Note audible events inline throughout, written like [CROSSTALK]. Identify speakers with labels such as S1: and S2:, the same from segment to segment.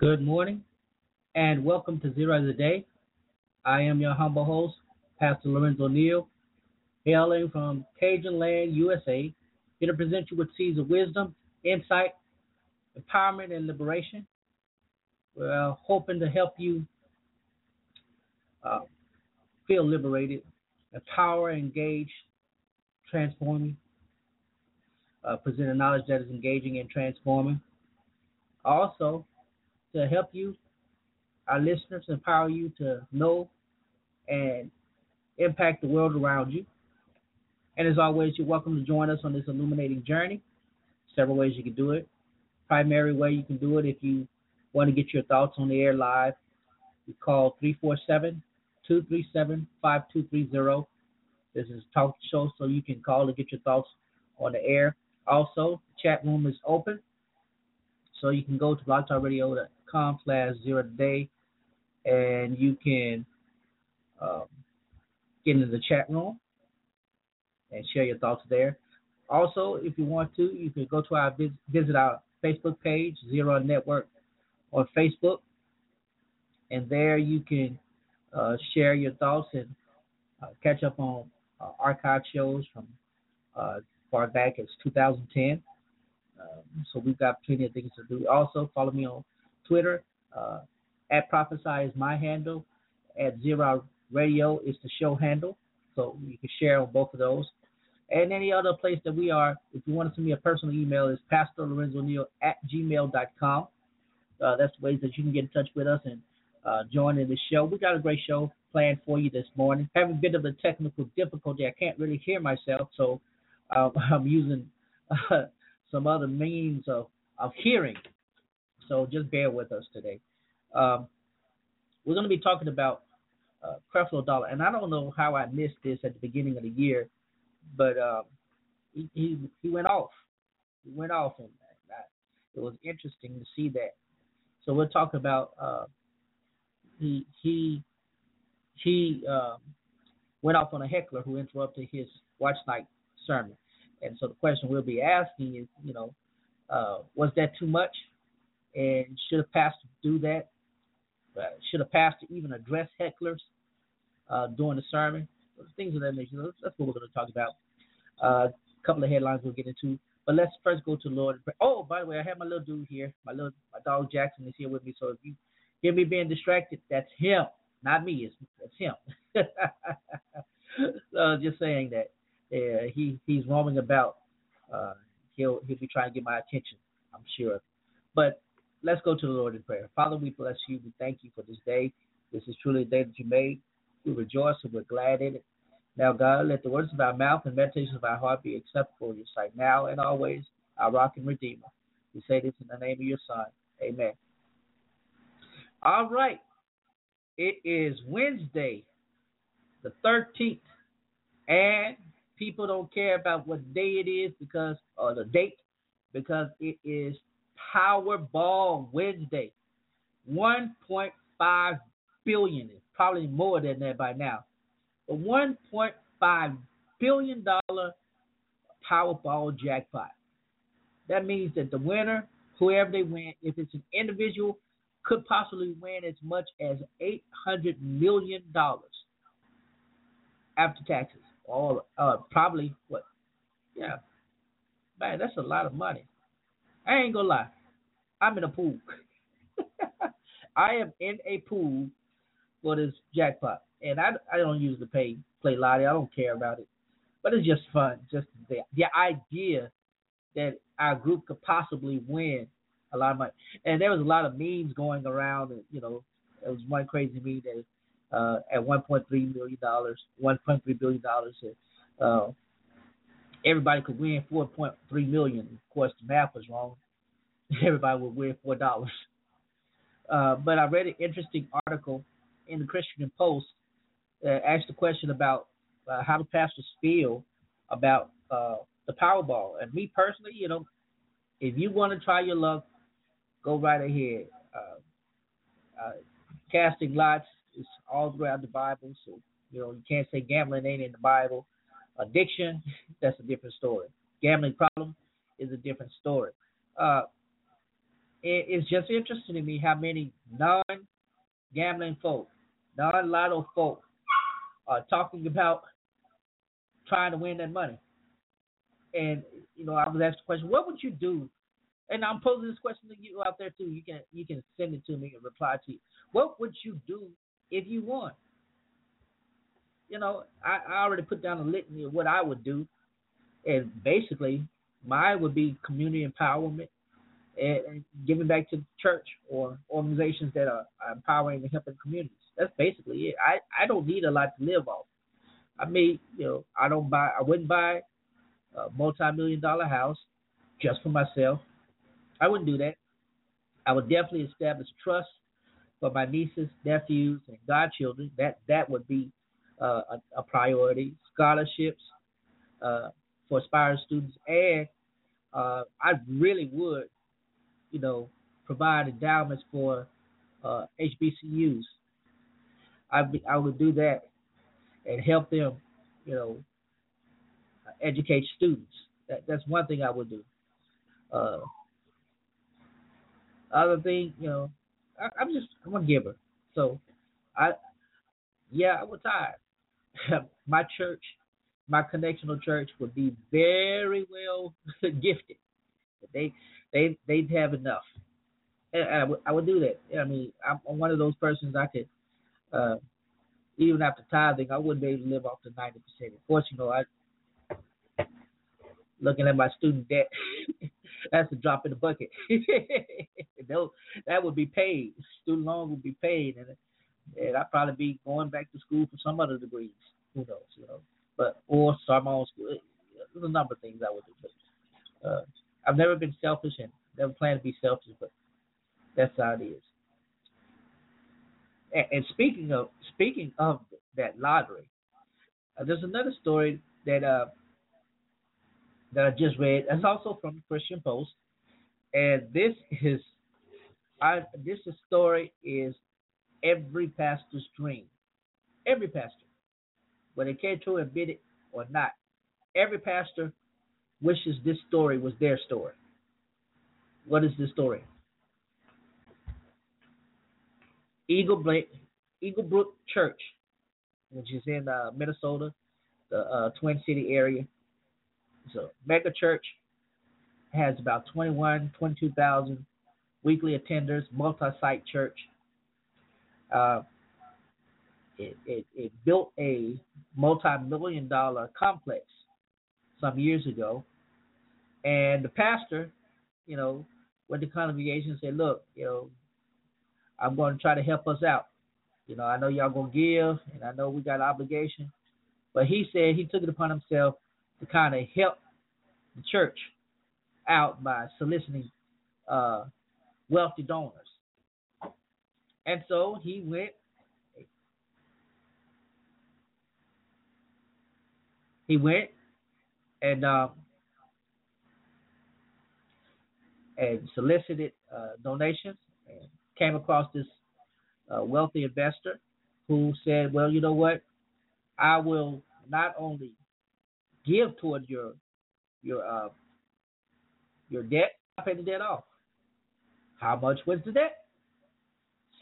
S1: Good morning and welcome to Zero the Day. I am your humble host, Pastor Lorenzo Neal, hailing from Cajun Land, USA, here to present you with seeds of wisdom, insight, empowerment, and liberation. We're hoping to help you uh, feel liberated, empower, engage, transforming, uh, present a knowledge that is engaging and transforming. Also, to help you, our listeners, empower you to know and impact the world around you. And as always, you're welcome to join us on this illuminating journey. Several ways you can do it. Primary way you can do it if you want to get your thoughts on the air live, you call 347 237 5230. This is talk show, so you can call to get your thoughts on the air. Also, the chat room is open, so you can go to blogtalkradio.com com slash zero day and you can um, get into the chat room and share your thoughts there. Also, if you want to, you can go to our visit our Facebook page, Zero Network, on Facebook, and there you can uh, share your thoughts and uh, catch up on uh, archive shows from uh, far back as 2010. Um, so we've got plenty of things to do. Also, follow me on Twitter. Uh, at Prophesy is my handle. At Zero Radio is the show handle. So you can share on both of those. And any other place that we are, if you want to send me a personal email, is Pastor Lorenzo Neal at gmail.com. Uh, that's ways that you can get in touch with us and uh, join in the show. We got a great show planned for you this morning. Having a bit of a technical difficulty, I can't really hear myself, so uh, [LAUGHS] I'm using uh, [LAUGHS] some other means of, of hearing so just bear with us today. Um, we're going to be talking about uh, Creflo Dollar, and I don't know how I missed this at the beginning of the year, but uh, he, he, he went off. He went off, and it was interesting to see that. So we'll talk about uh, he he he um, went off on a heckler who interrupted his watch night sermon, and so the question we'll be asking is, you know, uh, was that too much? And should a pastor do that? Uh, should a pastor even address hecklers uh, during the sermon? Things of that nature. That's, that's what we're going to talk about. Uh, a couple of headlines we'll get into. But let's first go to the Lord. Oh, by the way, I have my little dude here. My little my dog Jackson is here with me. So if you hear me being distracted, that's him, not me. It's that's him. [LAUGHS] so just saying that uh, he he's roaming about. Uh, he'll he'll be trying to get my attention. I'm sure. But Let's go to the Lord in prayer. Father, we bless you. We thank you for this day. This is truly a day that you made. We rejoice and we're glad in it. Now, God, let the words of our mouth and meditations of our heart be acceptable in your sight now and always, our rock and redeemer. We say this in the name of your Son. Amen. All right. It is Wednesday, the 13th, and people don't care about what day it is because or the date because it is Powerball Wednesday. 1.5 billion is probably more than that by now. A 1.5 billion dollar Powerball jackpot. That means that the winner, whoever they win, if it's an individual, could possibly win as much as 800 million dollars after taxes. Or uh, probably what? Yeah, man, that's a lot of money. I ain't gonna lie, I'm in a pool. [LAUGHS] I am in a pool for this jackpot, and I, I don't usually pay play lottery. I don't care about it, but it's just fun. Just the the idea that our group could possibly win a lot of money, and there was a lot of memes going around. And, you know, it was one crazy meme that uh, at 1.3 million dollars, 1.3 billion dollars, uh, everybody could win 4.3 million. Of course, the math was wrong. [LAUGHS] Everybody would win four dollars. Uh, but I read an interesting article in the Christian Post that asked the question about uh, how do pastors feel about uh, the Powerball. And me personally, you know, if you want to try your luck, go right ahead. Uh, uh, casting lots is all throughout the Bible, so you know you can't say gambling ain't in the Bible. Addiction, that's a different story. Gambling problem is a different story. Uh, it's just interesting to me how many non-gambling folk, non-lotto folk, are talking about trying to win that money. And you know, I was asked the question, what would you do? And I'm posing this question to you out there too. You can you can send it to me and reply to you. What would you do if you won? You know, I, I already put down a litany of what I would do, and basically, mine would be community empowerment and, and giving back to the church or organizations that are, are empowering and helping communities. That's basically it. I, I don't need a lot to live off. I mean, you know, I don't buy. I wouldn't buy a multi-million dollar house just for myself. I wouldn't do that. I would definitely establish trust for my nieces, nephews, and godchildren. That that would be uh, a, a, priority. Scholarships uh, for aspiring students, and uh, I really would you know, provide endowments for uh, HBCUs. I I would do that and help them, you know, educate students. That that's one thing I would do. Uh, other thing, you know, I, I'm just I'm a giver, so I yeah I would tired. [LAUGHS] my church, my connectional church would be very well [LAUGHS] gifted. They they they'd have enough. And I would do that. I mean, I'm, one of those persons I could, uh, even after tithing, I wouldn't be able to live off the ninety percent. Of course, you know, I looking at my student debt, [LAUGHS] that's a drop in the bucket. that would be paid. Student loan would be paid, and and I'd probably be going back to school for some other degrees. Who knows, you know? But or start my own school. There's a number of things I would do. But, uh, I've never been selfish and never plan to be selfish, but that's how it is. And, and speaking of speaking of that lottery, uh, there's another story that uh, that I just read. It's also from the Christian Post, and this is I this story is every pastor's dream. Every pastor, whether care to admit it or not, every pastor wishes this story was their story. What is this story? Eagle Bla- Eagle Brook Church, which is in uh, Minnesota, the uh, Twin City area. It's a mega church has about 21, 22,000 weekly attenders, multi-site church. Uh, it, it, it built a multi-million dollar complex some years ago and the pastor, you know, went to congregation and said, Look, you know, I'm going to try to help us out. You know, I know y'all to give, and I know we got obligation. But he said he took it upon himself to kind of help the church out by soliciting uh, wealthy donors. And so he went he went and um, and solicited uh, donations and came across this uh, wealthy investor who said, "Well, you know what? I will not only give toward your your uh, your debt, I pay the debt off. How much was the debt?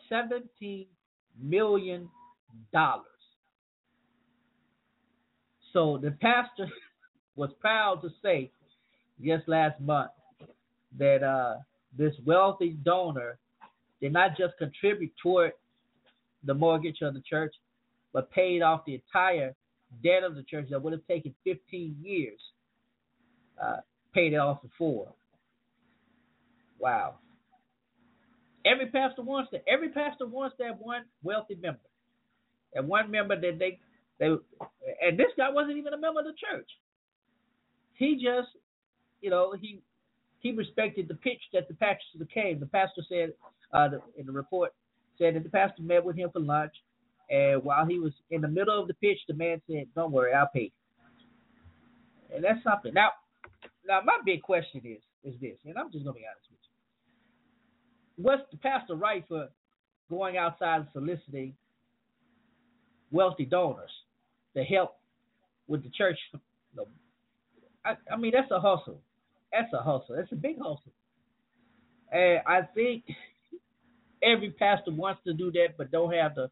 S1: Seventeen million dollars. So the pastor [LAUGHS] was proud to say just last month that uh, this wealthy donor did not just contribute toward the mortgage of the church, but paid off the entire debt of the church that would have taken 15 years, uh, paid it off in four. Wow. Every pastor wants that. Every pastor wants that one wealthy member, that one member that they they. And this guy wasn't even a member of the church. He just, you know, he he respected the pitch that the pastor came. The pastor said uh, the, in the report said that the pastor met with him for lunch, and while he was in the middle of the pitch, the man said, "Don't worry, I'll pay." And that's something. Now, now my big question is is this, and I'm just gonna be honest. What's the pastor right for going outside and soliciting wealthy donors to help with the church? I, I mean, that's a hustle. That's a hustle. That's a big hustle. And I think every pastor wants to do that, but don't have the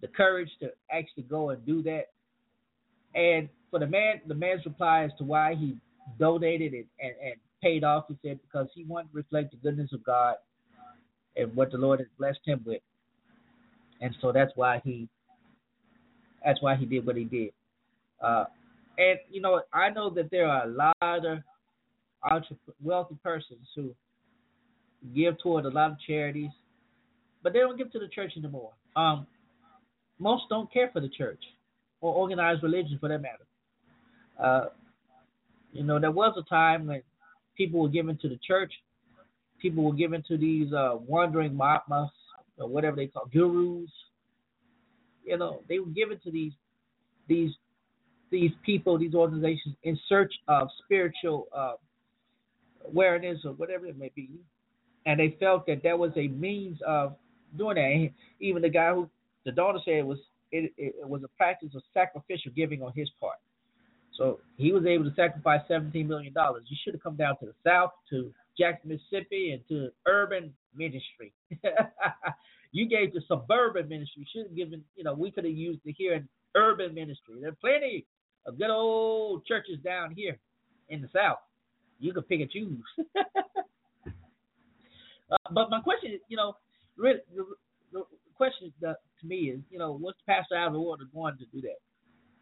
S1: the courage to actually go and do that. And for the man, the man's reply as to why he donated and, and, and paid off, he said because he wanted to reflect the goodness of God and what the Lord has blessed him with. And so that's why he that's why he did what he did. Uh, and you know, I know that there are a lot of wealthy persons who give toward a lot of charities, but they don't give to the church anymore. Um, most don't care for the church or organized religion for that matter. Uh, you know, there was a time when people were given to the church, people were given to these uh, wandering mahatmas or whatever they call gurus. You know, they were given to these these these people, these organizations, in search of spiritual uh, awareness or whatever it may be, and they felt that that was a means of doing that. Even the guy who the daughter said it was it, it was a practice of sacrificial giving on his part. So he was able to sacrifice seventeen million dollars. You should have come down to the south to Jackson, Mississippi, and to urban ministry. [LAUGHS] you gave to suburban ministry. You should have given. You know, we could have used it here in urban ministry. There are plenty of good old churches down here in the south. You can pick and choose. [LAUGHS] uh, but my question is, you know, really, the, the question to me is, you know, what's pastor of order going to do that?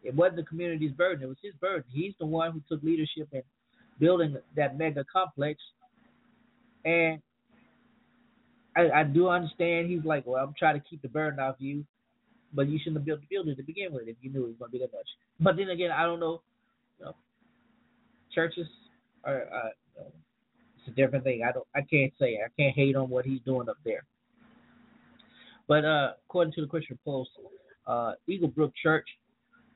S1: It wasn't the community's burden; it was his burden. He's the one who took leadership in building that mega complex, and I, I do understand. He's like, well, I'm trying to keep the burden off you, but you shouldn't have built the building to begin with if you knew it was going to be that much. But then again, I don't know. You know churches are. Uh, it's a different thing. I don't. I can't say. I can't hate on what he's doing up there. But uh, according to the Christian Post, uh, Eagle Brook Church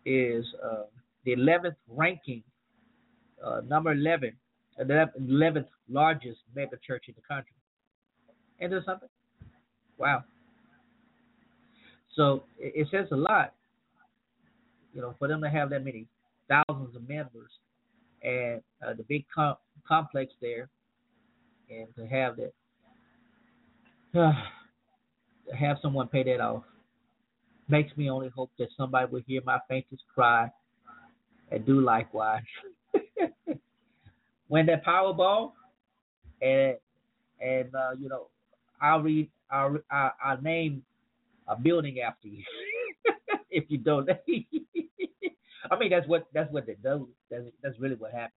S1: is uh, the 11th ranking, uh, number 11, 11th largest mega church in the country. And something? Wow. So it, it says a lot, you know, for them to have that many thousands of members and uh, the big com- complex there, and to have that, uh, [SIGHS] to have someone pay that off makes me only hope that somebody will hear my faintest cry and do likewise. [LAUGHS] Win that Powerball, and and uh, you know, I'll read, I'll, I'll, name a building after you [LAUGHS] if you donate. [LAUGHS] I mean, that's what that's what they do. That's that's really what happens.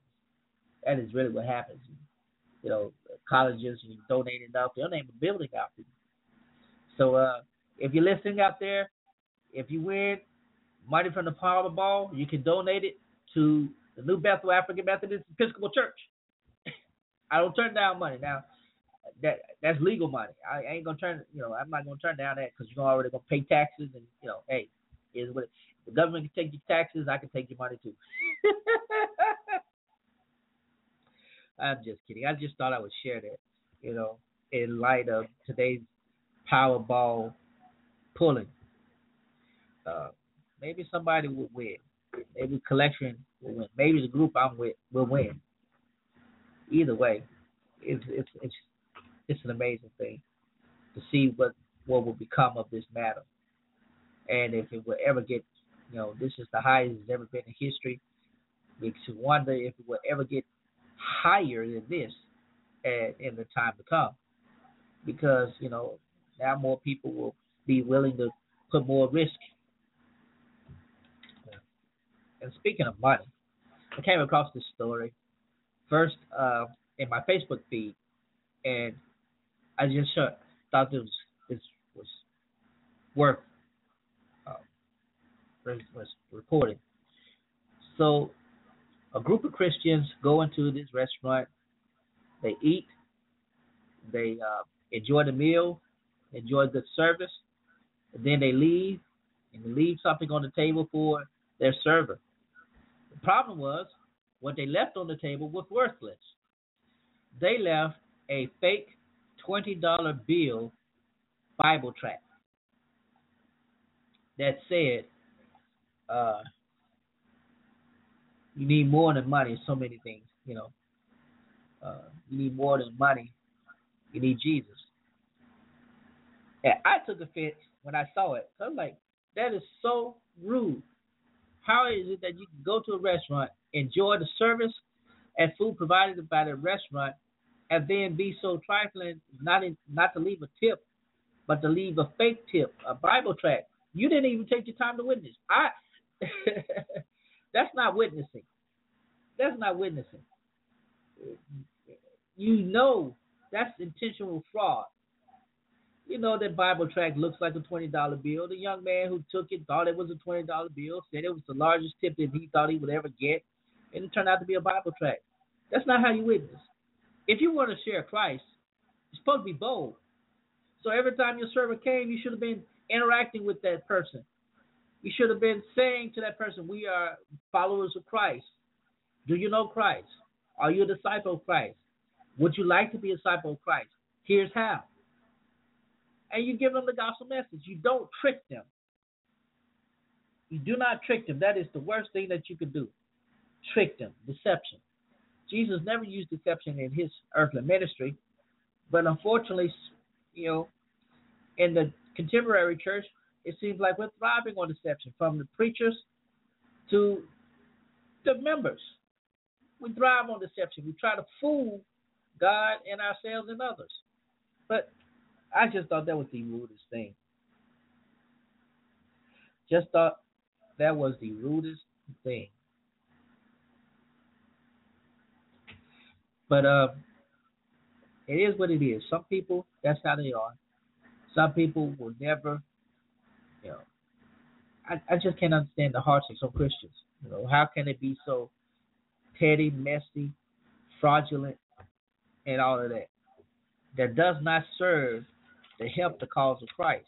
S1: That is really what happens. You know, colleges you donate enough, they'll name a building after you. So uh, if you're listening out there, if you win money from the Powerball, you can donate it to the New Bethel African Methodist Episcopal Church. I don't turn down money now. That that's legal money. I ain't gonna turn. You know, I'm not gonna turn down that because you're already gonna pay taxes and you know, hey, Is what the government can take your taxes, I can take your money too. [LAUGHS] I'm just kidding. I just thought I would share that, you know, in light of today's Powerball pulling. Uh, maybe somebody will win. Maybe collection will win. Maybe the group I'm with will win. Either way, it's it's it's it's an amazing thing to see what what will become of this matter, and if it will ever get, you know, this is the highest it's ever been in history. Makes you wonder if it will ever get higher than this at, in the time to come, because you know now more people will be willing to put more risk. And speaking of money, I came across this story first uh, in my Facebook feed, and I just thought this was, this was worth uh, was reported. So, a group of Christians go into this restaurant. They eat. They uh, enjoy the meal, enjoy the service, then they leave and they leave something on the table for their server. The problem was what they left on the table was worthless. They left a fake $20 bill Bible tract that said, uh, you need more than money, so many things, you know. Uh, you need more than money. You need Jesus. And I took offense when I saw it. I'm like, that is so rude. How is it that you can go to a restaurant, enjoy the service and food provided by the restaurant, and then be so trifling, not in, not to leave a tip, but to leave a fake tip, a Bible tract. You didn't even take your time to witness. I [LAUGHS] that's not witnessing. That's not witnessing. You know that's intentional fraud. You know that Bible tract looks like a twenty dollar bill. The young man who took it thought it was a twenty dollar bill, said it was the largest tip that he thought he would ever get, and it turned out to be a Bible tract. That's not how you witness. If you want to share Christ, you're supposed to be bold. So every time your servant came, you should have been interacting with that person. You should have been saying to that person, We are followers of Christ. Do you know Christ? Are you a disciple of Christ? Would you like to be a disciple of Christ? Here's how. And you give them the gospel message. You don't trick them. You do not trick them. That is the worst thing that you could do. Trick them. Deception. Jesus never used deception in his earthly ministry, but unfortunately, you know, in the contemporary church, it seems like we're thriving on deception from the preachers to the members. We thrive on deception. We try to fool God and ourselves and others. But I just thought that was the rudest thing. Just thought that was the rudest thing. But uh, it is what it is. Some people, that's how they are. Some people will never, you know. I, I just can't understand the hearts of some Christians. You know, how can it be so petty, messy, fraudulent, and all of that? That does not serve to help the cause of Christ.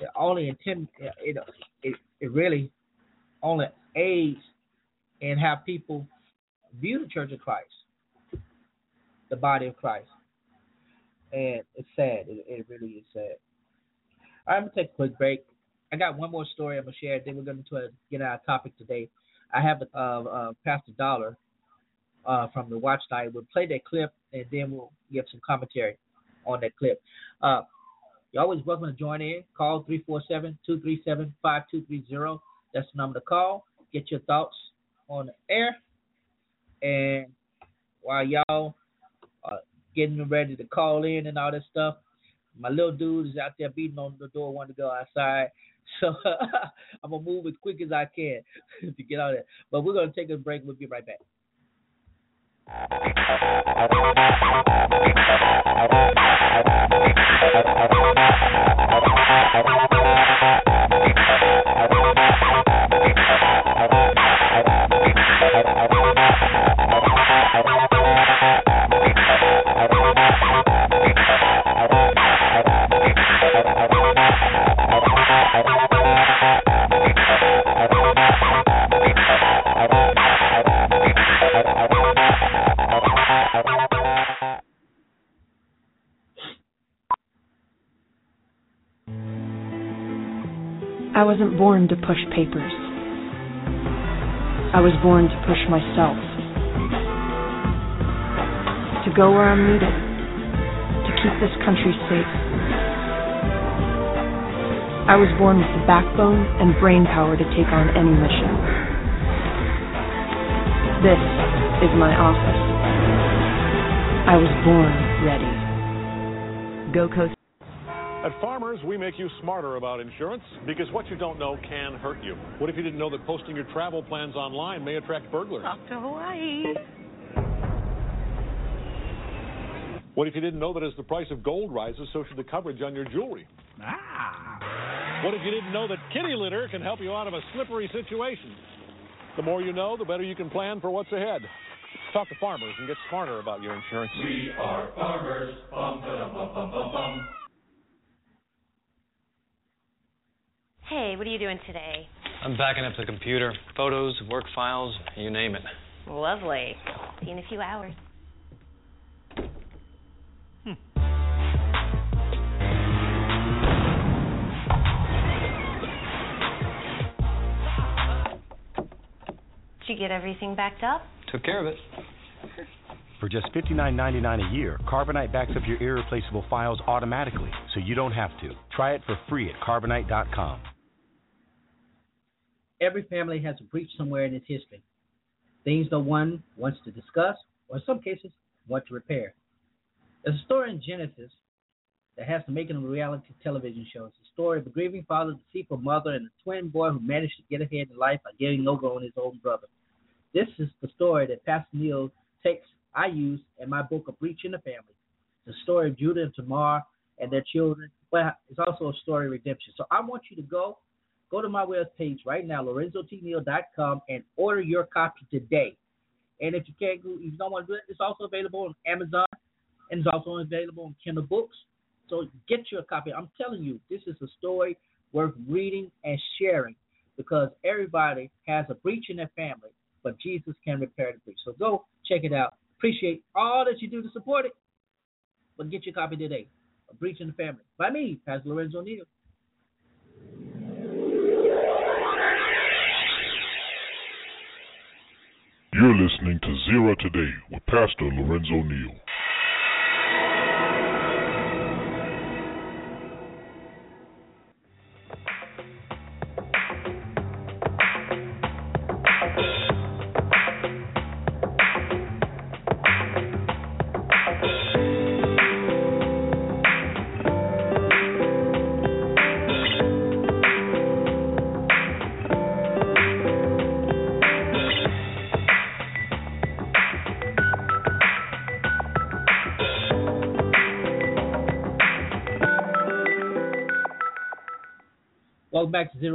S1: It only intend it, it it really only aids in how people view the Church of Christ, the body of Christ, and it's sad. It, it really is sad. I'm gonna take a quick break. I got one more story I'm gonna share. Then we're try to get our topic today. I have uh, uh, Pastor Dollar uh, from the Watchtower. We'll play that clip and then we'll give some commentary on that clip. Uh, you're always welcome to join in. Call 347-237-5230. That's the number to call. Get your thoughts on the air. And while y'all are getting ready to call in and all that stuff, my little dude is out there beating on the door, wanting to go outside. [LAUGHS] So [LAUGHS] I'm gonna move as quick as I can [LAUGHS] to get out of there. But we're gonna take a break. We'll be right back.
S2: I'm born to push papers. I was born to push myself. To go where I'm needed. To keep this country safe. I was born with the backbone and brain power to take on any mission. This is my office. I was born ready. Go Coast.
S3: At Farmers, we make you smarter about insurance because what you don't know can hurt you. What if you didn't know that posting your travel plans online may attract burglars?
S4: Off to Hawaii.
S3: What if you didn't know that as the price of gold rises, so should the coverage on your jewelry?
S5: Ah.
S3: What if you didn't know that kitty litter can help you out of a slippery situation? The more you know, the better you can plan for what's ahead. Talk to farmers and get smarter about your insurance.
S6: We are farmers. Bum, ba-dum, bum, bum, bum,
S4: Hey, what are you doing today?
S7: I'm backing up the computer. Photos, work files, you name it.
S4: Lovely. See you in a few hours. Hmm. Did you get everything backed up?
S7: Took care of it.
S8: For just $59.99 a year, Carbonite backs up your irreplaceable files automatically, so you don't have to. Try it for free at carbonite.com.
S1: Every family has a breach somewhere in its history. Things no one wants to discuss, or in some cases, want to repair. There's a story in Genesis that has the making of a reality television show. It's a story of a grieving father, deceitful mother, and a twin boy who managed to get ahead in life by getting over on his own brother. This is the story that Pastor Neal takes I use in my book, A Breach in the Family. The story of Judah and Tamar and their children, but it's also a story of redemption. So I want you to go, go to my web page right now, lorenzotneal.com, and order your copy today. And if you can't, if you don't want to do it, it's also available on Amazon, and it's also available on Kindle Books. So get your copy. I'm telling you, this is a story worth reading and sharing because everybody has a breach in their family, but Jesus can repair the breach. So go check it out. Appreciate all that you do to support it. But get your copy today. A Breach in the Family. By me, Pastor Lorenzo Neal.
S9: You're listening to Zero Today with Pastor Lorenzo Neal.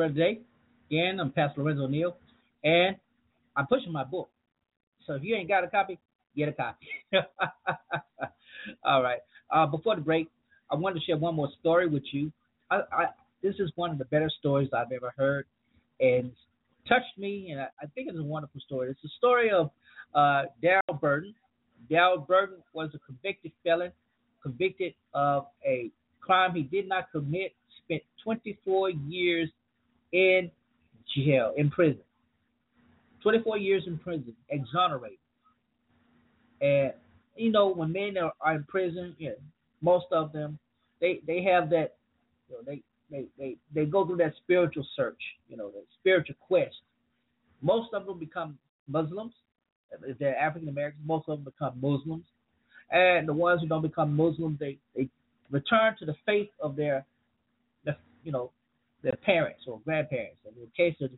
S1: Back Today. Again, I'm Pastor Lorenzo Neal, and I'm pushing my book. So if you ain't got a copy, get a copy. [LAUGHS] All right. Uh, before the break, I wanted to share one more story with you. I, I, this is one of the better stories I've ever heard, and touched me, and I, I think it's a wonderful story. It's the story of uh, Daryl Burton. Daryl Burton was a convicted felon, convicted of a crime he did not commit, spent 24 years in jail, in prison. 24 years in prison, exonerated. And you know, when men are, are in prison, you know, most of them, they they have that, you know, they they they they go through that spiritual search, you know, that spiritual quest. Most of them become Muslims. If they're African Americans, most of them become Muslims. And the ones who don't become Muslims, they they return to the faith of their, the, you know, their parents or grandparents. And in the case of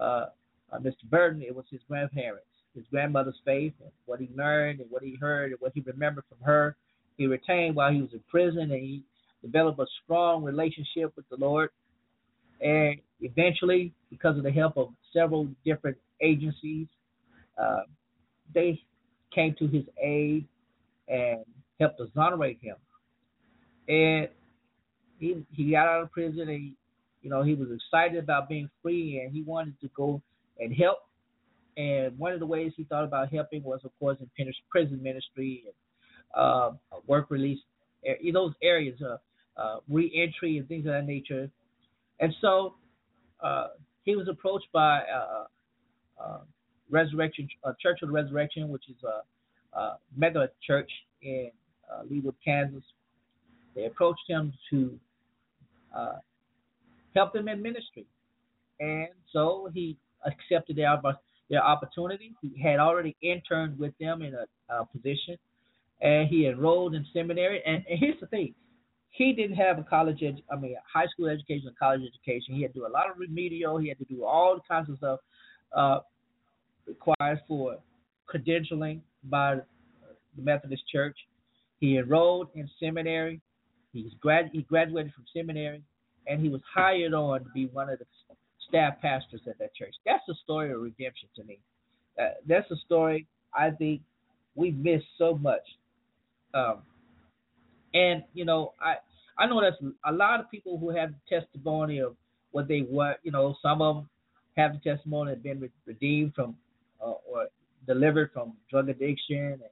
S1: uh, uh, Mr. Burton, it was his grandparents, his grandmother's faith, and what he learned and what he heard and what he remembered from her. He retained while he was in prison, and he developed a strong relationship with the Lord. And eventually, because of the help of several different agencies, uh, they came to his aid and helped exonerate him. And he he got out of prison and he, you know he was excited about being free and he wanted to go and help. And one of the ways he thought about helping was, of course, in prison ministry and uh, work release, in those areas, uh, uh, reentry and things of that nature. And so uh, he was approached by uh, uh, Resurrection Church of the Resurrection, which is a, mega church in Leawood, Kansas. They approached him to help them in ministry, and so he accepted their their opportunity. He had already interned with them in a, a position, and he enrolled in seminary. And, and here's the thing: he didn't have a college, edu- I mean, a high school education, a college education. He had to do a lot of remedial. He had to do all the kinds of stuff uh, required for credentialing by the Methodist Church. He enrolled in seminary. He was grad. He graduated from seminary, and he was hired on to be one of the staff pastors at that church. That's the story of redemption to me. Uh, that's a story I think we miss so much. Um, and you know, I I know that's a lot of people who have testimony of what they were. You know, some of them have the testimony of been redeemed from uh, or delivered from drug addiction and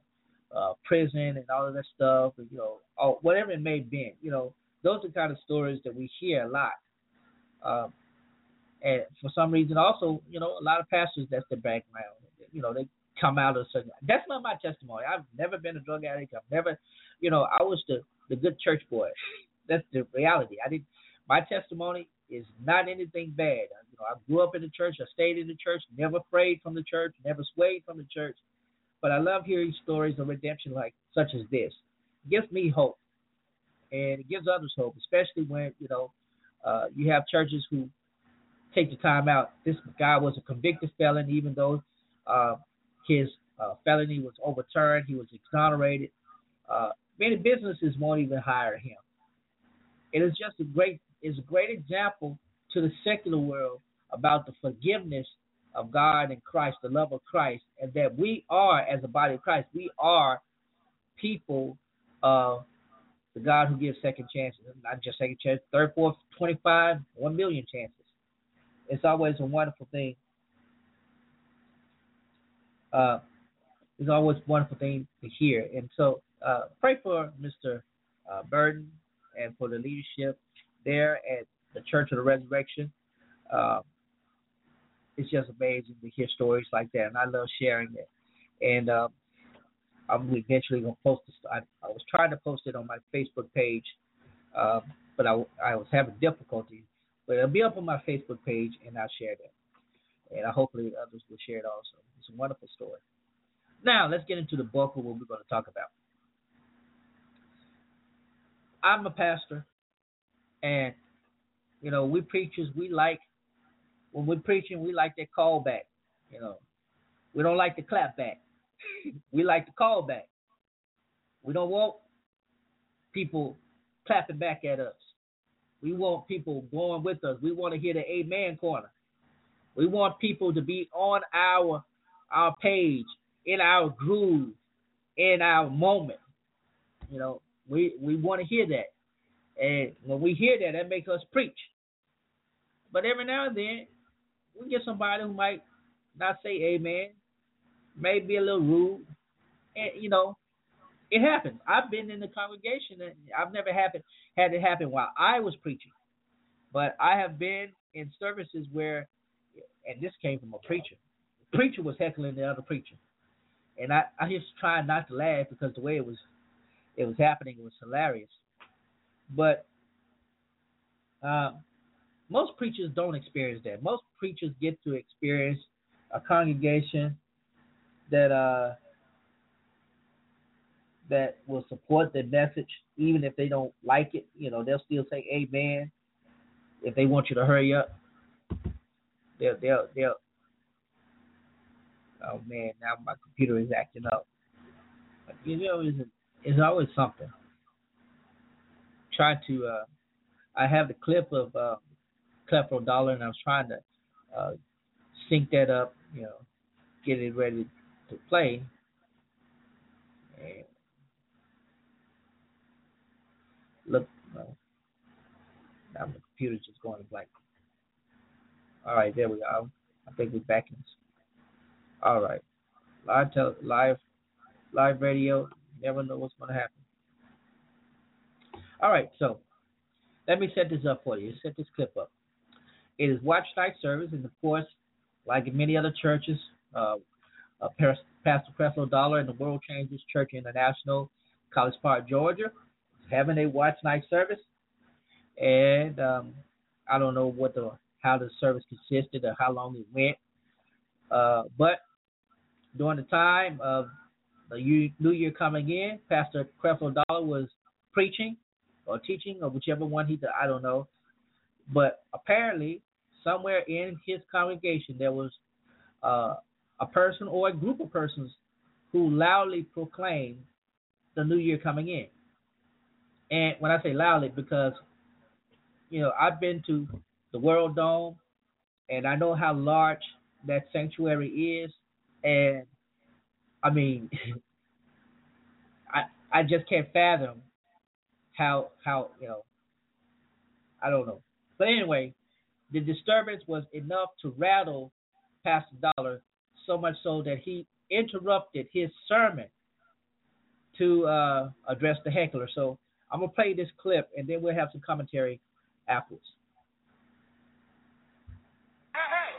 S1: uh, prison and all of that stuff. And, you know, or whatever it may have been. You know, those are the kind of stories that we hear a lot. Um, and for some reason, also, you know, a lot of pastors that's their background. You know, they come out of certain. That's not my testimony. I've never been a drug addict. I've never, you know, I was the the good church boy. That's the reality. I didn't. My testimony is not anything bad. You know, I grew up in the church. I stayed in the church. Never strayed from the church. Never swayed from the church. But I love hearing stories of redemption like such as this. It gives me hope, and it gives others hope, especially when you know uh, you have churches who take the time out. This guy was a convicted felon, even though uh, his uh, felony was overturned. He was exonerated. Uh, many businesses won't even hire him. It is just a great is a great example to the secular world about the forgiveness of God and Christ, the love of Christ, and that we are, as a body of Christ, we are people of the God who gives second chances, not just second chance, third, fourth, twenty-five, one million chances. It's always a wonderful thing. Uh, it's always a wonderful thing to hear, and so uh, pray for Mr. Uh, Burton and for the leadership there at the Church of the Resurrection. Uh, it's just amazing to hear stories like that, and I love sharing it. And uh, I'm eventually gonna post this. I, I, was trying to post it on my Facebook page, uh, but I, I was having difficulty. But it'll be up on my Facebook page, and I'll share that. And I hopefully others will share it also. It's a wonderful story. Now let's get into the bulk of what we're going to talk about. I'm a pastor, and you know we preachers we like when we're preaching we like that call back. You know, we don't like the clap back. We like the call back. We don't want people clapping back at us. We want people going with us. We want to hear the amen corner. We want people to be on our our page, in our groove, in our moment. You know, we we want to hear that, and when we hear that, that makes us preach. But every now and then, we get somebody who might not say amen, may be a little rude, and you know, it happens. I've been in the congregation, and I've never happened had it happen while I was preaching, but I have been in services where, and this came from a preacher. The preacher was heckling the other preacher, and I I just tried not to laugh because the way it was it was happening. Was hilarious. But uh, most preachers don't experience that. Most preachers get to experience a congregation that uh, that will support the message, even if they don't like it. You know, they'll still say Amen. If they want you to hurry up, they'll they'll they'll. Oh man, now my computer is acting up. But, you know, it's it's always something. Try to. Uh, I have the clip of uh, Creflo Dollar, and I was trying to uh, sync that up. You know, get it ready to play. And look, uh, now the computer's just going blank. All right, there we go. I think we're back in. All right, live tele- live live radio never know what's going to happen. All right, so let me set this up for you. Set this clip up. It is watch night service, and of course, like in many other churches, uh, Pastor Creflo Dollar and the World Changers Church International, College Park, Georgia, having a watch night service, and um, I don't know what the how the service consisted or how long it went, uh, but during the time of the New Year coming in, Pastor Creflo Dollar was preaching or teaching or whichever one he did, I don't know. But apparently, somewhere in his congregation, there was uh, a person or a group of persons who loudly proclaim the new year coming in. And when I say loudly, because you know I've been to the World Dome, and I know how large that sanctuary is, and I mean, [LAUGHS] I I just can't fathom how how you know I don't know. But anyway, the disturbance was enough to rattle Pastor Dollar so much so that he interrupted his sermon to uh, address the heckler. So I'm gonna play this clip and then we'll have some commentary afterwards.
S10: Hey, hey,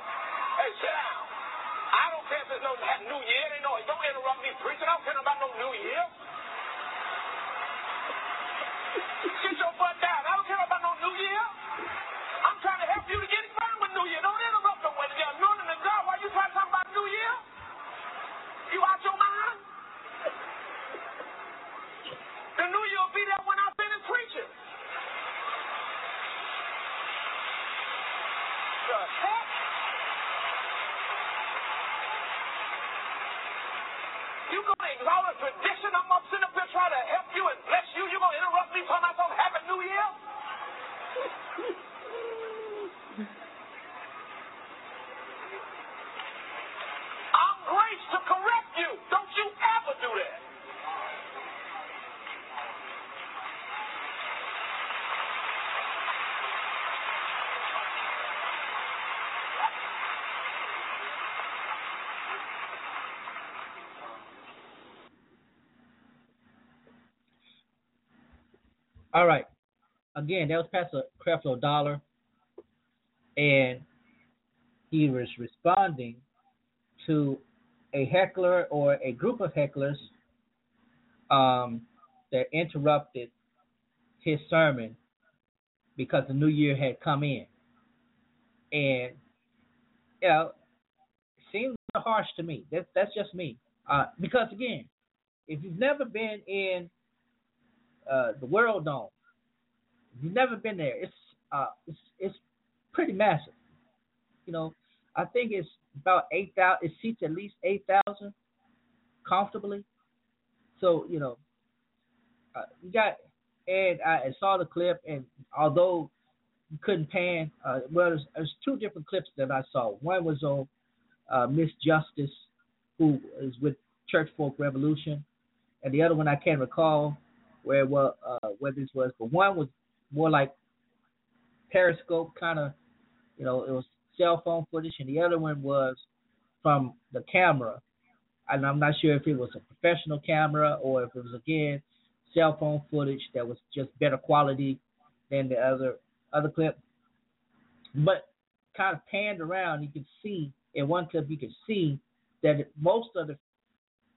S10: hey, sit down. I don't care if there's no New Year. They know it. Don't interrupt me preaching. I don't care about no New Year. Get your butt down. I don't care about no New Year. I'm trying to help you to get fine with New Year. Don't interrupt the way you're anointing the God while you try to talk about New Year. You out your mind? The New Year will be there when I finish preaching. The heck? You gonna exalt a tradition? I'm gonna sit up here trying to help you and bless you. You gonna interrupt me talking about some Happy New Year? I'm graced to correct you. Don't you ever do that.
S1: All right. Again, that was Pastor Creflo Dollar, and he was responding to a heckler or a group of hecklers um, that interrupted his sermon because the new year had come in. And you know, it seems harsh to me. That's that's just me. Uh, because again, if you've never been in uh, the World Dome, if you've never been there, it's uh, it's it's pretty massive. You know, I think it's about eight thousand. It seats at least eight thousand comfortably. So you know, uh, you got and I saw the clip, and although you couldn't pan, uh, well, there's, there's two different clips that I saw. One was on uh, Miss Justice, who is with Church Folk Revolution, and the other one I can't recall where what uh, where this was, but one was more like Periscope kind of, you know, it was cell phone footage, and the other one was from the camera, and I'm not sure if it was a professional camera or if it was again cell phone footage that was just better quality than the other other clip. But kind of panned around, you could see in one clip you could see that most of the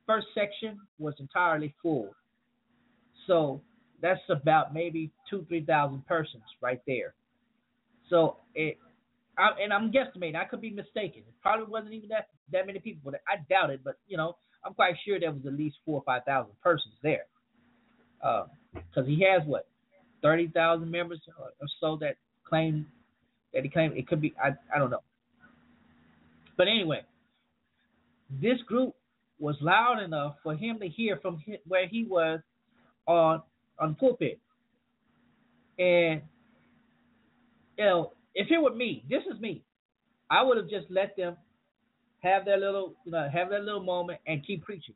S1: first section was entirely full. So that's about maybe two, three thousand persons right there. So it, I, and I'm guesstimating. I could be mistaken. It probably wasn't even that that many people, but I doubt it. But you know, I'm quite sure there was at least four or five thousand persons there because uh, he has what thirty thousand members or so that claim that he claimed it could be. I I don't know. But anyway, this group was loud enough for him to hear from where he was on on pulpit, and you know if it were me, this is me, I would have just let them have their little you know have their little moment and keep preaching.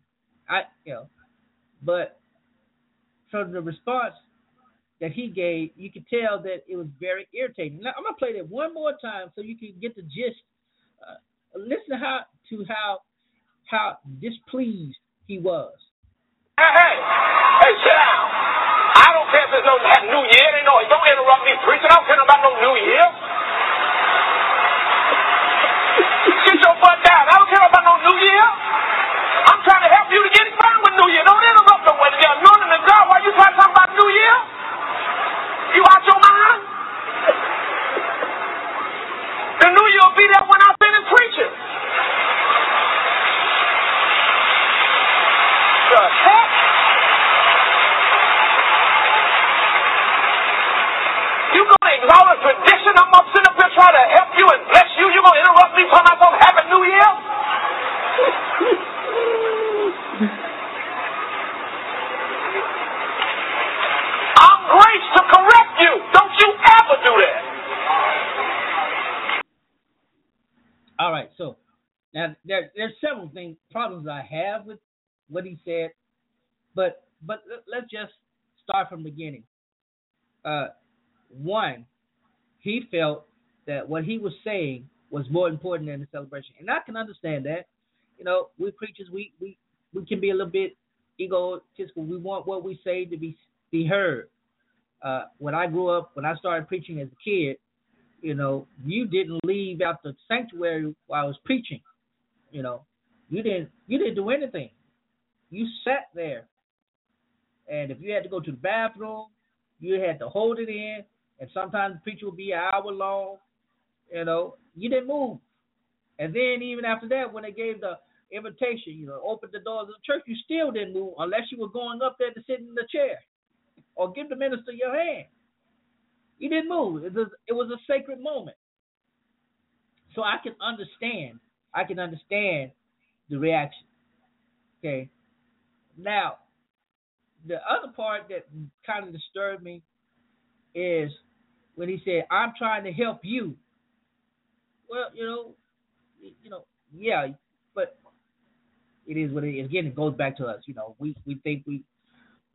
S1: I you know, but from the response that he gave, you could tell that it was very irritating. Now I'm gonna play that one more time so you can get the gist. Uh, listen to how to how how displeased he was.
S10: Hey, hey, hey, sit down. I don't care if it's no New Year. Ain't no, Don't interrupt me preaching. I don't care about no New Year. Get your butt down. I don't care about no New Year. I'm trying to help you to get it fun with New Year. Don't interrupt the way they're anointing of
S1: God. Why you trying to talk about New Year? You out your mind? The New Year will be there when from the beginning. Uh, one, he felt that what he was saying was more important than the celebration, and I can understand that. You know, we preachers we we we can be a little bit egotistical. We want what we say to be be heard. Uh, when I grew up, when I started preaching as a kid, you know, you didn't leave out the sanctuary while I was preaching. You know, you didn't you didn't do anything. You sat there, and if you had to go to the bathroom, you had to hold it in. And sometimes the preacher would be an hour long. You know, you didn't move. And then even after that, when they gave the invitation, you know, opened the doors of the church, you still didn't move unless you were going up there to sit in the chair or give the minister your hand. You didn't move. It was, it was a sacred moment. So I can understand. I can understand the reaction. Okay. Now, the other part that kind of disturbed me is when he said, "I'm trying to help you." Well, you know, you know, yeah, but it is what it is. Again, it goes back to us. You know, we we think we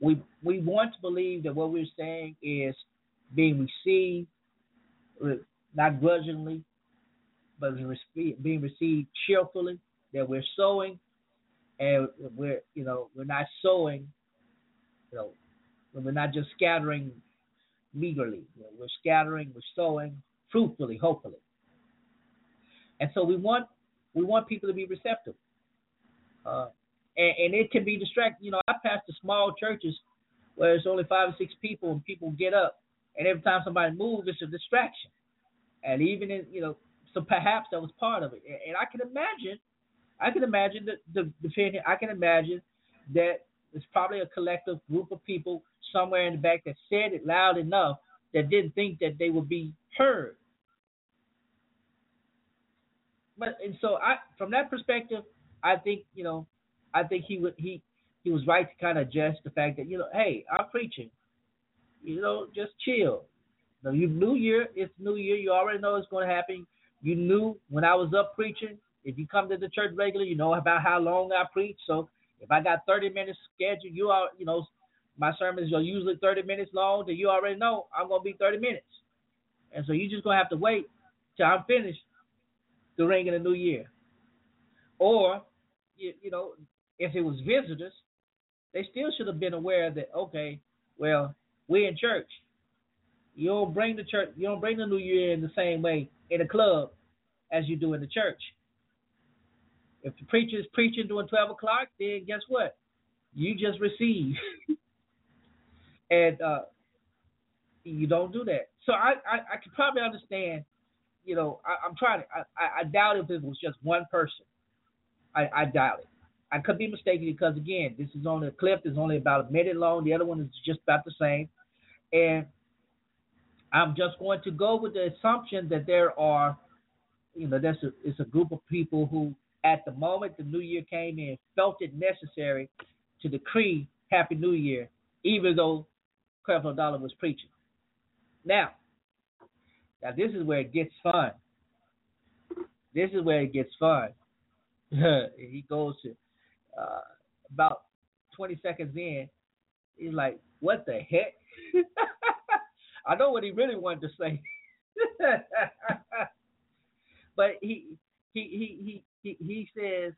S1: we we want to believe that what we're saying is being received, uh, not grudgingly, but being received cheerfully. That we're sowing, and we're you know we're not sowing, you know, we're not just scattering meagerly. You know, we're scattering, we're sowing fruitfully, hopefully. And so we want we want people to be receptive. Uh, and, and, it can be distracting. You know, I pastor small churches where it's only five or six people, and people get up, and every time somebody moves, it's a distraction. And even in you know, so perhaps that was part of it. And, and I can imagine, I can imagine the defendant. I can imagine that it's probably a collective group of people somewhere in the back that said it loud enough that didn't think that they would be heard. But and so I, from that perspective, I think you know, I think he would he he was right to kind of adjust the fact that you know, hey, I'm preaching, you know, just chill. Know, you New Year, it's New Year. You already know it's going to happen. You knew when I was up preaching. If you come to the church regularly, you know about how long I preach. So if I got 30 minutes scheduled, you are, you know, my sermons are usually 30 minutes long, then you already know I'm going to be 30 minutes. And so you're just going to have to wait till I'm finished to ring in the new year. Or, you, you know, if it was visitors, they still should have been aware that, okay, well, we're in church. You don't bring the church, you don't bring the new year in the same way in a club as you do in the church. If the preacher is preaching during 12 o'clock, then guess what? You just receive. [LAUGHS] and uh, you don't do that. So I, I, I could probably understand, you know, I, am trying to, I, I doubt if it was just one person. I, I doubt it. I could be mistaken because, again, this is only a clip is only about a minute long. The other one is just about the same. And I'm just going to go with the assumption that there are, you know, that's a, it's a group of people who at the moment the new year came in, felt it necessary to decree Happy New Year, even though Creflo Dollar was preaching. Now, now this is where it gets fun. This is where it gets fun. [LAUGHS] he goes to uh, about 20 seconds in. He's like, "What the heck?" [LAUGHS] I know what he really wanted to say, [LAUGHS] but he he he he he, he says,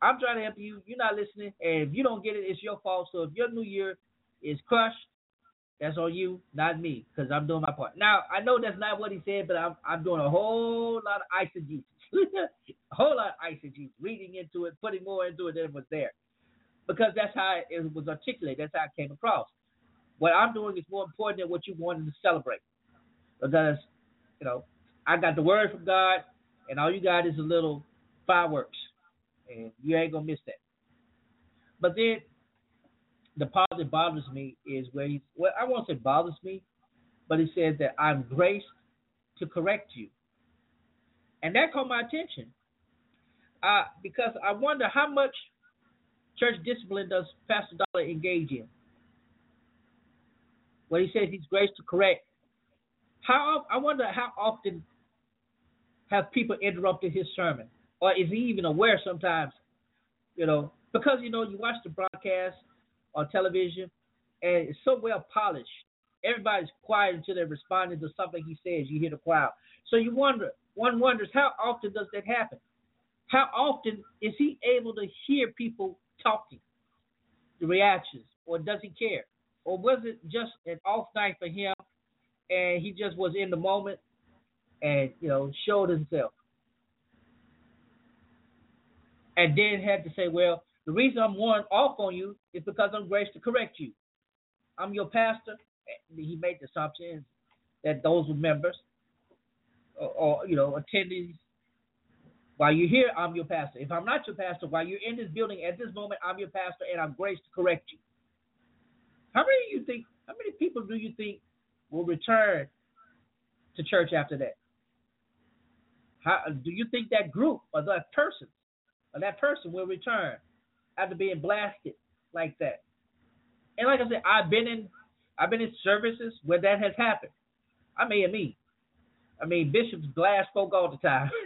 S1: I'm trying to help you. You're not listening. And if you don't get it, it's your fault. So if your new year is crushed, that's on you, not me, because I'm doing my part. Now, I know that's not what he said, but I'm, I'm doing a whole lot of eisegesis. [LAUGHS] a whole lot of eisegesis, reading into it, putting more into it than was there. Because that's how it was articulated. That's how it came across. What I'm doing is more important than what you wanted to celebrate. Because, you know, I got the word from God and all you got is a little fireworks, and you ain't gonna miss that. But then the part that bothers me is where he well, I won't say bothers me, but he says that I'm graced to correct you. And that caught my attention. Uh, because I wonder how much church discipline does Pastor Dollar engage in? When he says he's graced to correct, how I wonder how often have people interrupted his sermon, or is he even aware sometimes? You know, because you know you watch the broadcast on television, and it's so well polished. Everybody's quiet until they're responding to something he says. You hear the crowd, so you wonder. One wonders how often does that happen? How often is he able to hear people talking, the reactions, or does he care? Or was it just an off night for him and he just was in the moment and, you know, showed himself? And then had to say, well, the reason I'm one off on you is because I'm graced to correct you. I'm your pastor. He made the assumption that those were members or, or you know, attendees while you're here, I'm your pastor. If I'm not your pastor, while you're in this building at this moment, I'm your pastor and I'm graced to correct you. How many of you think, how many people do you think will return to church after that? How do you think that group or that person or that person will return after being blasted like that? And like I said, I've been in I've been in services where that has happened. I mean me. I mean bishops blast folk all the time. [LAUGHS]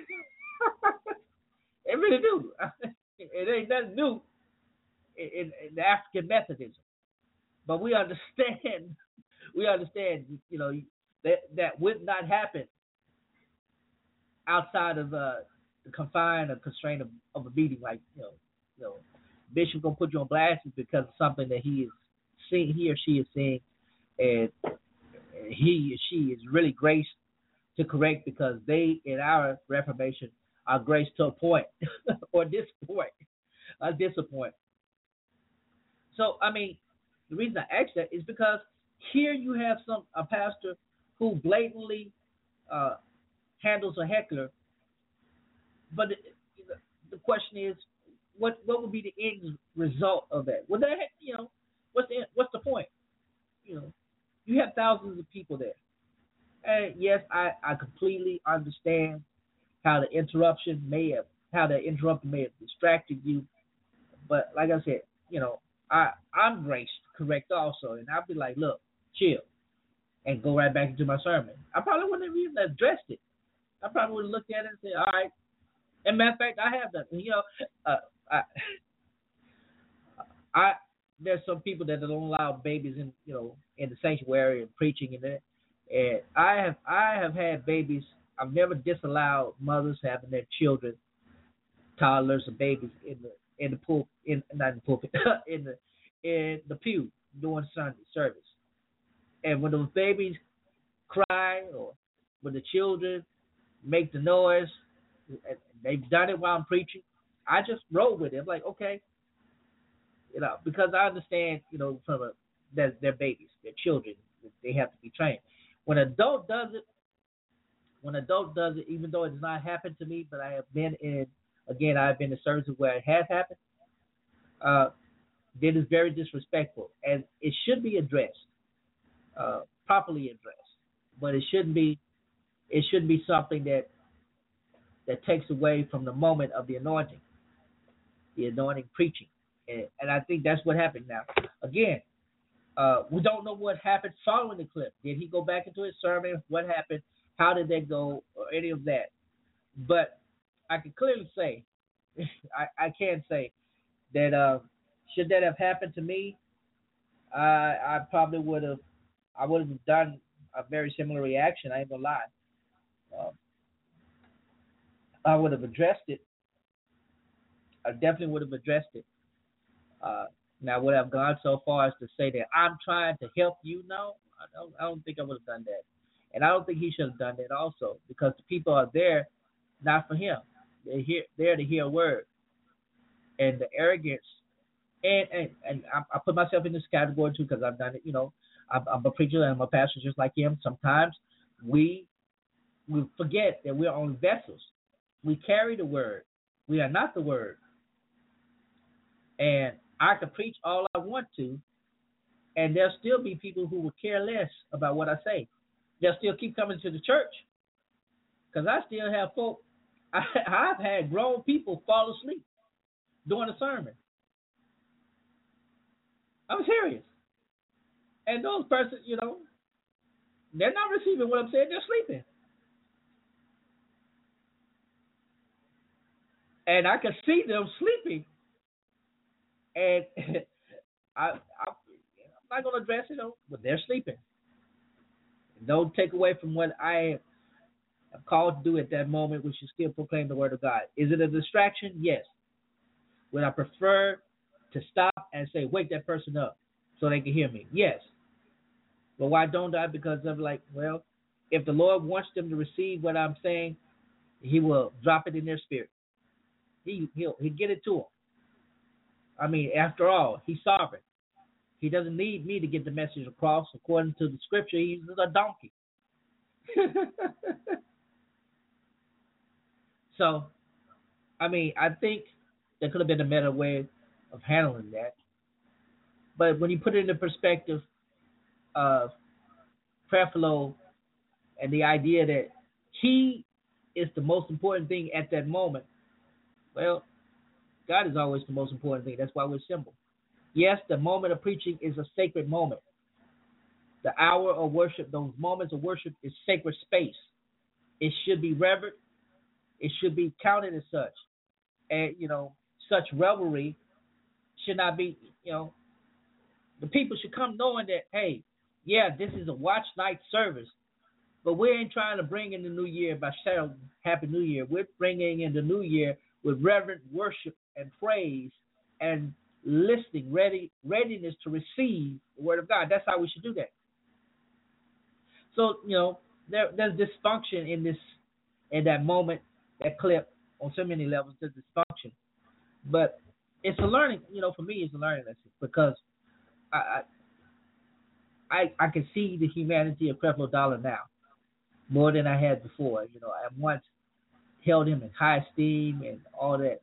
S1: It really do. [LAUGHS] it ain't nothing new in, in, the African Methodism, but we understand. [LAUGHS] We understand, you know, that that would not happen outside of uh, the confine or constraint of, of a meeting. Like you know, you know, bishop gonna put you on blast because of something that he is seeing, he or she is seeing, and he or she is really graced to correct because they in our Reformation our grace to a point [LAUGHS] or disappoint, a disappoint. So I mean, the reason I ask that is because here you have some a pastor who blatantly uh, handles a heckler, but the, the question is, what what would be the end result of that? Well, that you know, what's the what's the point? You know, you have thousands of people there, and yes, I I completely understand how the interruption may have how the interruption may have distracted you. But like I said, you know, I I'm graced correct also, and I'll be like, look, chill, and go right back into my sermon. I probably wouldn't have even addressed it. I probably would have looked at it and said, all right. And matter of fact, I have done. You know, uh, I I there's some people that don't allow babies in you know in the sanctuary and preaching and that. And I have I have had babies I've never disallowed mothers having their children, toddlers or babies in the in the pool in not in the pulpit [LAUGHS] in the in the pew during Sunday service. And when those babies cry or when the children make the noise, they've done it while I'm preaching. I just roll with it. I'm like, okay, you know, because I understand, you know, from a that they're babies, they're children, they have to be trained. When adult does it, when adult does it, even though it has not happened to me, but I have been in, again, I've been in services where it has happened, uh, it is very disrespectful. And it should be addressed, uh, properly addressed. But it shouldn't be, it shouldn't be something that that takes away from the moment of the anointing, the anointing preaching. And, I think that's what happened now. Again, uh, we don't know what happened following the clip. Did he go back into his sermon? What happened? how did they go, or any of that. But I can clearly say, [LAUGHS] I, I can say that uh, should that have happened to me, I I probably would have, I would have done a very similar reaction. I ain't gonna lie. Um, I would have addressed it. I definitely would have addressed it. Uh, now, would I have gone so far as to say that I'm trying to help you? No, I don't. I don't think I would have done that. And I don't think he should have done that also because the people are there not for him. They're here there to hear a word. And the arrogance and and, and I, I put myself in this category too because I've done it, you know, I'm, I'm a preacher and I'm a pastor just like him. Sometimes we we forget that we're only vessels. We carry the word. We are not the word. And I can preach all I want to, and there'll still be people who will care less about what I say. They'll still keep coming to the church because I still have folk. I, [LAUGHS] I've had grown people fall asleep during a sermon. I'm serious. And those persons, you know, they're not receiving what I'm saying. They're sleeping. And I can see them sleeping. And [LAUGHS] I, I, I'm not to address it, though, but they're sleeping. Don't take away from what I am called to do at that moment, which is still proclaim the word of God. Is it a distraction? Yes. Would I prefer to stop and say, wake that person up so they can hear me? Yes. But why don't I? Because of like, well, if the Lord wants them to receive what I'm saying, He will drop it in their spirit. He he'll he'll get it to him. I mean, after all, He's sovereign. He doesn't need me to get the message across. According to the scripture, he's a donkey. [LAUGHS] so, I mean, I think there could have been a better way of handling that. But when you put it in the perspective of Creflo and the idea that he is the most important thing at that moment, well, God is always the most important thing. That's why we're simple. Yes, the moment of preaching is a sacred moment. The hour of worship, those moments of worship, is sacred space. It should be revered. It should be counted as such. And, you know, such revelry should not be, you know, the people should come knowing that, hey, yeah, this is a watch night service, but we ain't trying to bring in the new year by shouting Happy New Year. We're bringing in the new year with reverent worship and praise and listening, ready, readiness to receive the word of God. That's how we should do that. So you know, there, there's dysfunction in this, in that moment, that clip on so many levels. There's dysfunction, but it's a learning. You know, for me, it's a learning lesson because I, I, I can see the humanity of Creflo Dollar now more than I had before. You know, I once held him in high esteem and all that.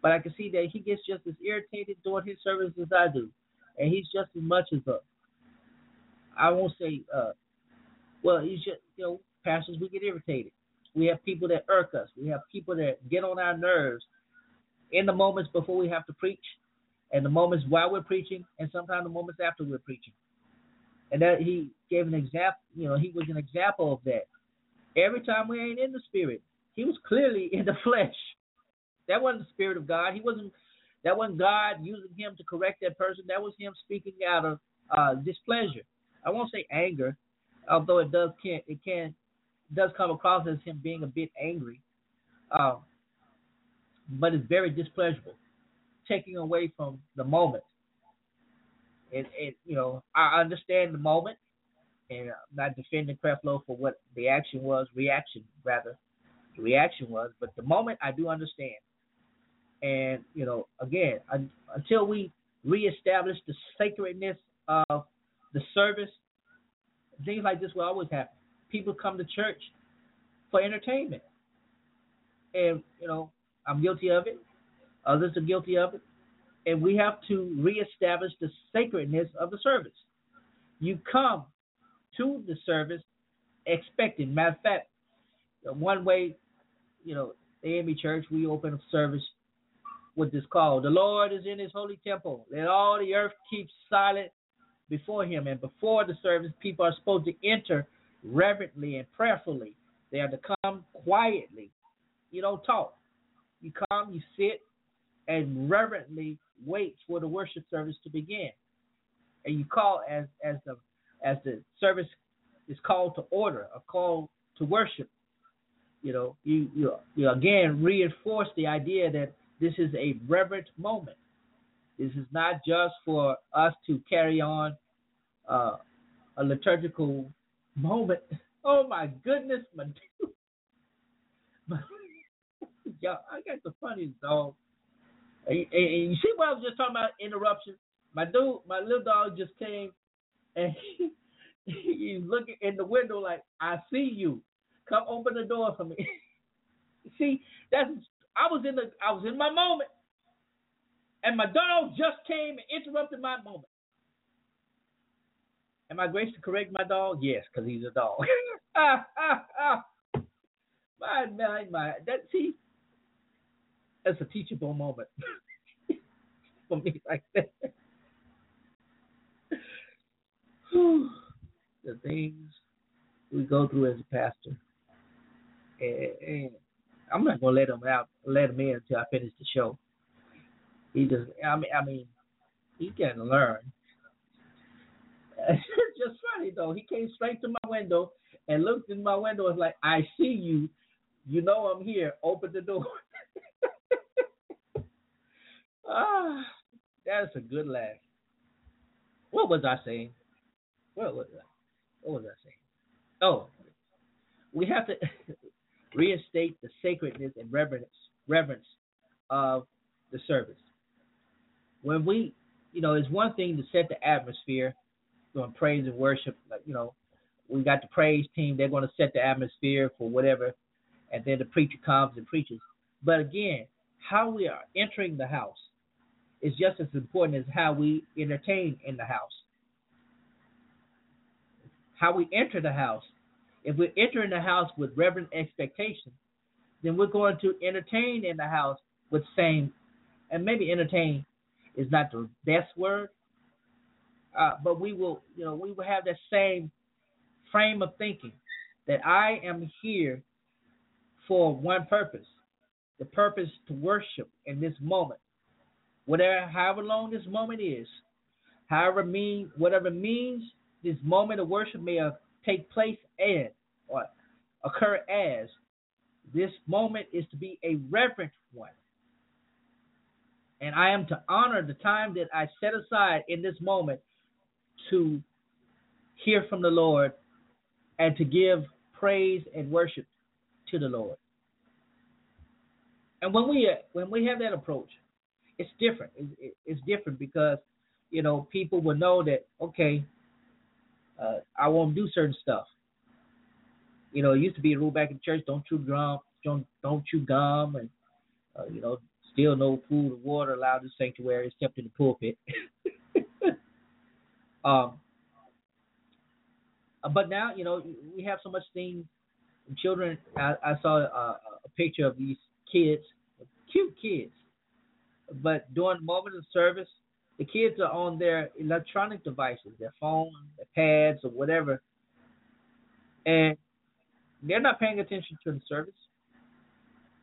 S1: But I can see that he gets just as irritated during his service as I do. And he's just as much as a I won't say uh well, he's just you know, pastors we get irritated. We have people that irk us. We have people that get on our nerves in the moments before we have to preach and the moments while we're preaching and sometimes the moments after we're preaching. And that he gave an example you know, he was an example of that. Every time we ain't in the spirit, he was clearly in the [LAUGHS] flesh. That wasn't the spirit of God. He wasn't. That wasn't God using him to correct that person. That was him speaking out of uh, displeasure. I won't say anger, although it does can it can does come across as him being a bit angry, uh, but it's very displeasurable, taking away from the moment. And, and you know, I understand the moment, and I'm not defending Creflo for what the action was, reaction rather, the reaction was, but the moment I do understand. And you know, again, until we reestablish the sacredness of the service, things like this will always happen. People come to church for entertainment, and you know, I'm guilty of it. Others are guilty of it, and we have to reestablish the sacredness of the service. You come to the service expecting. Matter of fact, one way, you know, AME Church, we open a service with this call. The Lord is in his holy temple. Let all the earth keep silent before him. And before the service, people are supposed to enter reverently and prayerfully. They are to come quietly. You don't talk. You come, you sit, and reverently wait for the worship service to begin. And you call as as the as the service is called to order, a call to worship. You know, you you, you again reinforce the idea that this is a reverent moment. This is not just for us to carry on uh, a liturgical moment. [LAUGHS] Oh my goodness, my [LAUGHS] dude. Y'all, I got the funniest dog. And, and, and you see what I was just talking about interruption? My dude, my little dog just came and [LAUGHS] he, he's looking in the window like, I see you. Come open the door for me. [LAUGHS] See, that's I was in the I was in my moment, and my dog just came and interrupted my moment. Am I grace to correct my dog? Yes, because he's a dog. [LAUGHS] My, my, my. That see, that's a teachable moment [LAUGHS] for me, like that. the things we go through as a pastor, and, and I'm not gonna let him out, let him in until I finish the show. He just, I mean, I mean, he can learn. [LAUGHS] It's just funny though. He came straight to my window and looked in my window and was like, "I see you. You know I'm here. Open the door." [LAUGHS] ah, that's a good laugh. What was I saying? What was I? What was I saying? Oh, we have to [LAUGHS] reinstate the sacredness and reverence reverence of the service. When we, you know, it's one thing to set the atmosphere doing praise and worship. Like you know, we got the praise team; they're going to set the atmosphere for whatever, and then the preacher comes and preaches. But again, how we are entering the house is just as important as how we entertain in the house. How we enter the house. If we're entering the house with reverent expectation, then we're going to entertain in the house with same, and maybe entertain is not the best word, uh, but we will, you know, we will have that same frame of thinking that I am here for one purpose, the purpose to worship in this moment, whatever, however long this moment is, however mean, whatever means this moment of worship may take place in or occur as. This moment is to be a reverent one. And I am to honor the time that I set aside in this moment to hear from the Lord and to give praise and worship to the Lord. And when we when we have that approach, it's different. It's, it's different because you know people will know that okay, uh, I won't do certain stuff. You know, it used to be a rule back in church: don't chew gum, don't don't chew gum, and uh, you know, still no food or water allowed in the sanctuary except in the pulpit. [LAUGHS] Um, uh, but now, you know, we have so much things. Children, I, I saw a, a picture of these kids, cute kids, but during the moment of service, the kids are on their electronic devices, their phones, their pads, or whatever, and they're not paying attention to the service.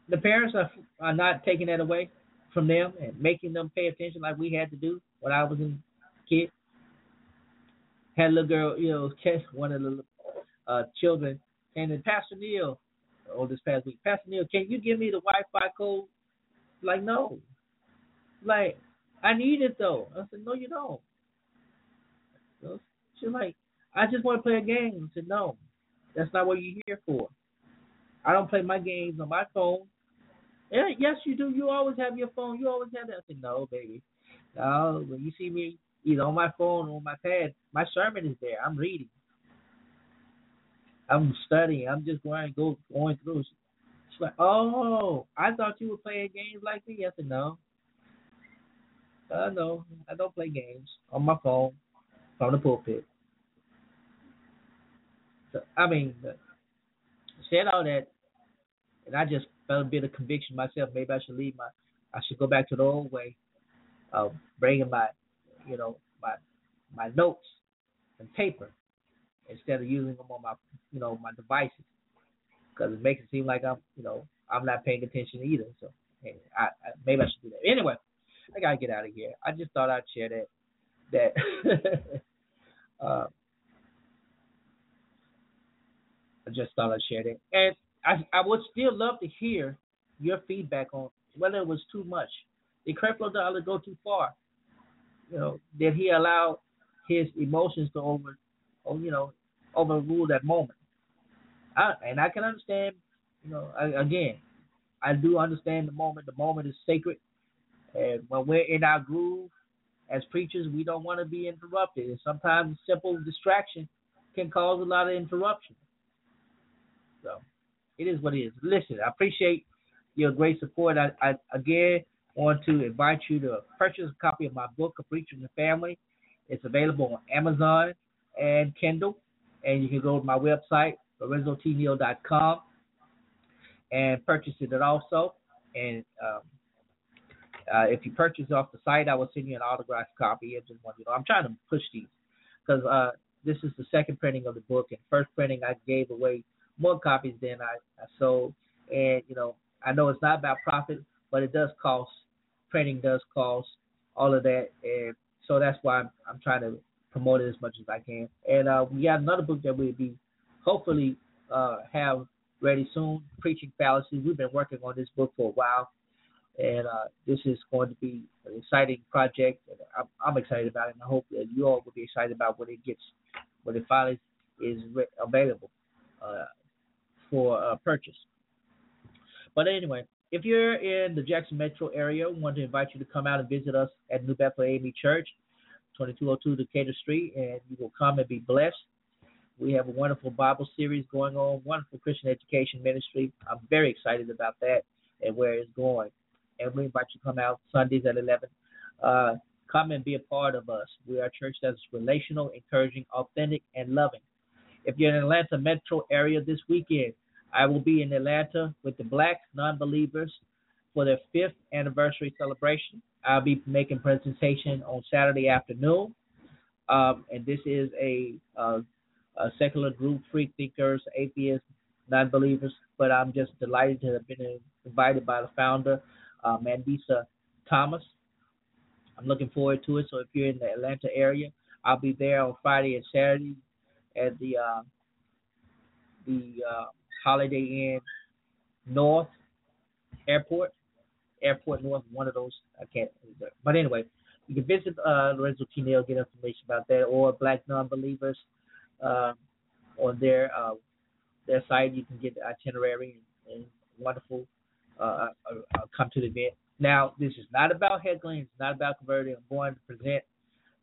S1: The parents are are not taking that away from them and making them pay attention like we had to do when I was a kid had a little girl, you know, [LAUGHS] catch one of the uh, children and then Pastor Neal, or this past week, Pastor Neal, can you give me the Wi-Fi code? Like, no. Like, I need it though. I said, no, you don't. She's like, I just want to play a game. I said, no, that's not what you're here for. I don't play my games on my phone. Yeah, yes, you do. You always have your phone. You always have that. I said, no, baby. No, when you see me either on my phone or on my pad. My sermon is there. I'm reading. I'm studying. I'm just going go going through. She's like, oh, I thought you were playing games like me. I said, no. Uh, no, I don't play games on my phone from the pulpit. So, I mean, said all that, and I just felt a bit of conviction myself. Maybe I should leave my, I should go back to the old way of bringing my you know, my my notes and paper instead of using them on my, you know, my devices because it makes it seem like I'm, you know, I'm not paying attention either. So hey, I, I, maybe I should do that. Anyway, I gotta get out of here. I just thought I'd share that. That [LAUGHS] uh, I just thought I'd share that, and I I would still love to hear your feedback on whether it was too much. Did Creflo Dollar go too far? you know, did he allow his emotions to over, oh, you know, overrule that moment? I, and I can understand, you know, I, again, I do understand the moment. The moment is sacred, and when we're in our groove as preachers, we don't want to be interrupted. And sometimes a simple distraction can cause a lot of interruption. So it is what it is. Listen, I appreciate your great support. I, I again want to invite you to purchase a copy of my book, A Preacher and the Family. It's available on Amazon and Kindle, and you can go to my website, lorenzotneal.com, and purchase it also. And um, uh, if you purchase off the site, I will send you an autographed copy. I just want you know, I'm trying to push these because uh, this is the second printing of the book, and first printing I gave away more copies than I, I sold. And you know, I know it's not about profit, but it does cost. Printing does cost all of that, and so that's why I'm, I'm trying to promote it as much as I can. And uh, we got another book that we'll be hopefully uh, have ready soon, Preaching Fallacy. We've been working on this book for a while, and uh, this is going to be an exciting project. And I'm, I'm excited about it, and I hope that you all will be excited about when it gets when it finally is re- available uh, for uh, purchase. But anyway, if you're in the Jackson Metro area, we want to invite you to come out and visit us at New Bethel AME Church, 2202 Decatur Street, and you will come and be blessed. We have a wonderful Bible series going on, wonderful Christian education ministry. I'm very excited about that and where it's going. And we invite you to come out Sundays at 11. Uh, come and be a part of us. We are a church that's relational, encouraging, authentic, and loving. If you're in the Atlanta metro area this weekend, I will be in Atlanta with the Black non-believers for their fifth anniversary celebration. I'll be making presentation on Saturday afternoon, um, and this is a, a, a, secular group, free thinkers, atheists, non-believers. But I'm just delighted to have been invited by the founder, uh, Mandisa Thomas. I'm looking forward to it. So if you're in the Atlanta area, I'll be there on Friday and Saturday at the uh, the uh, Holiday Inn North Airport, Airport North, one of those. I can't. Remember. But anyway, you can visit uh, Lorenzo. Neal, get information about that, or Black Nonbelievers uh, on their uh, their site. You can get the itinerary and, and wonderful uh, uh, uh, come to the event. Now, this is not about heckling. It's not about converting. I'm going to present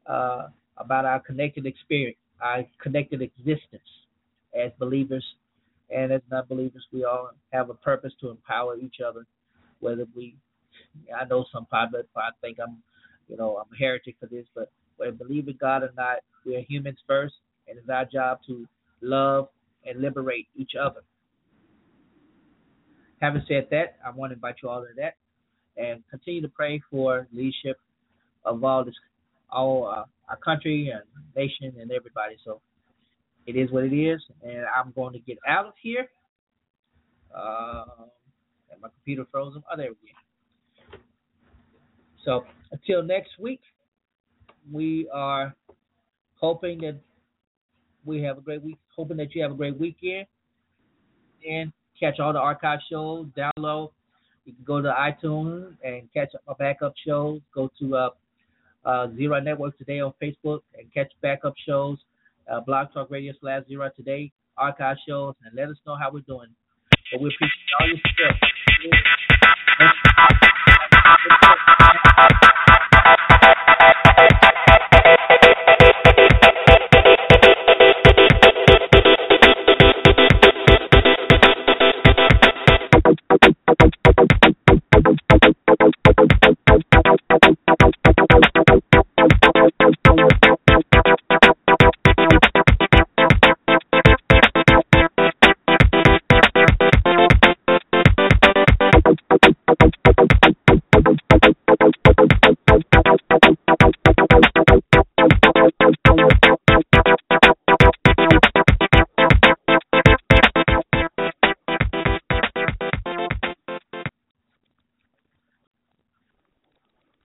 S1: uh, about our connected experience, our connected existence as believers and as non-believers, we all have a purpose to empower each other. Whether we, I know some probably think I'm, you know, I'm a heretic for this, but whether believe in God or not, we are humans first, and it's our job to love and liberate each other. Having said that, I want to invite you all to that, and continue to pray for leadership of all this, all uh, our country and nation and everybody. So it is what it is, and I'm going to get out of here. Um, and my computer frozen. Oh, there we go. So until next week, we are hoping that we have a great week. Hoping that you have a great weekend, and catch all the archive shows. Download. You can go to iTunes and catch my backup shows. Go to uh, uh, Zero Network today on Facebook and catch backup shows uh, Blog Talk Radio slash Zero Today, archive shows, and let us know how we're doing. But we appreciate all your support.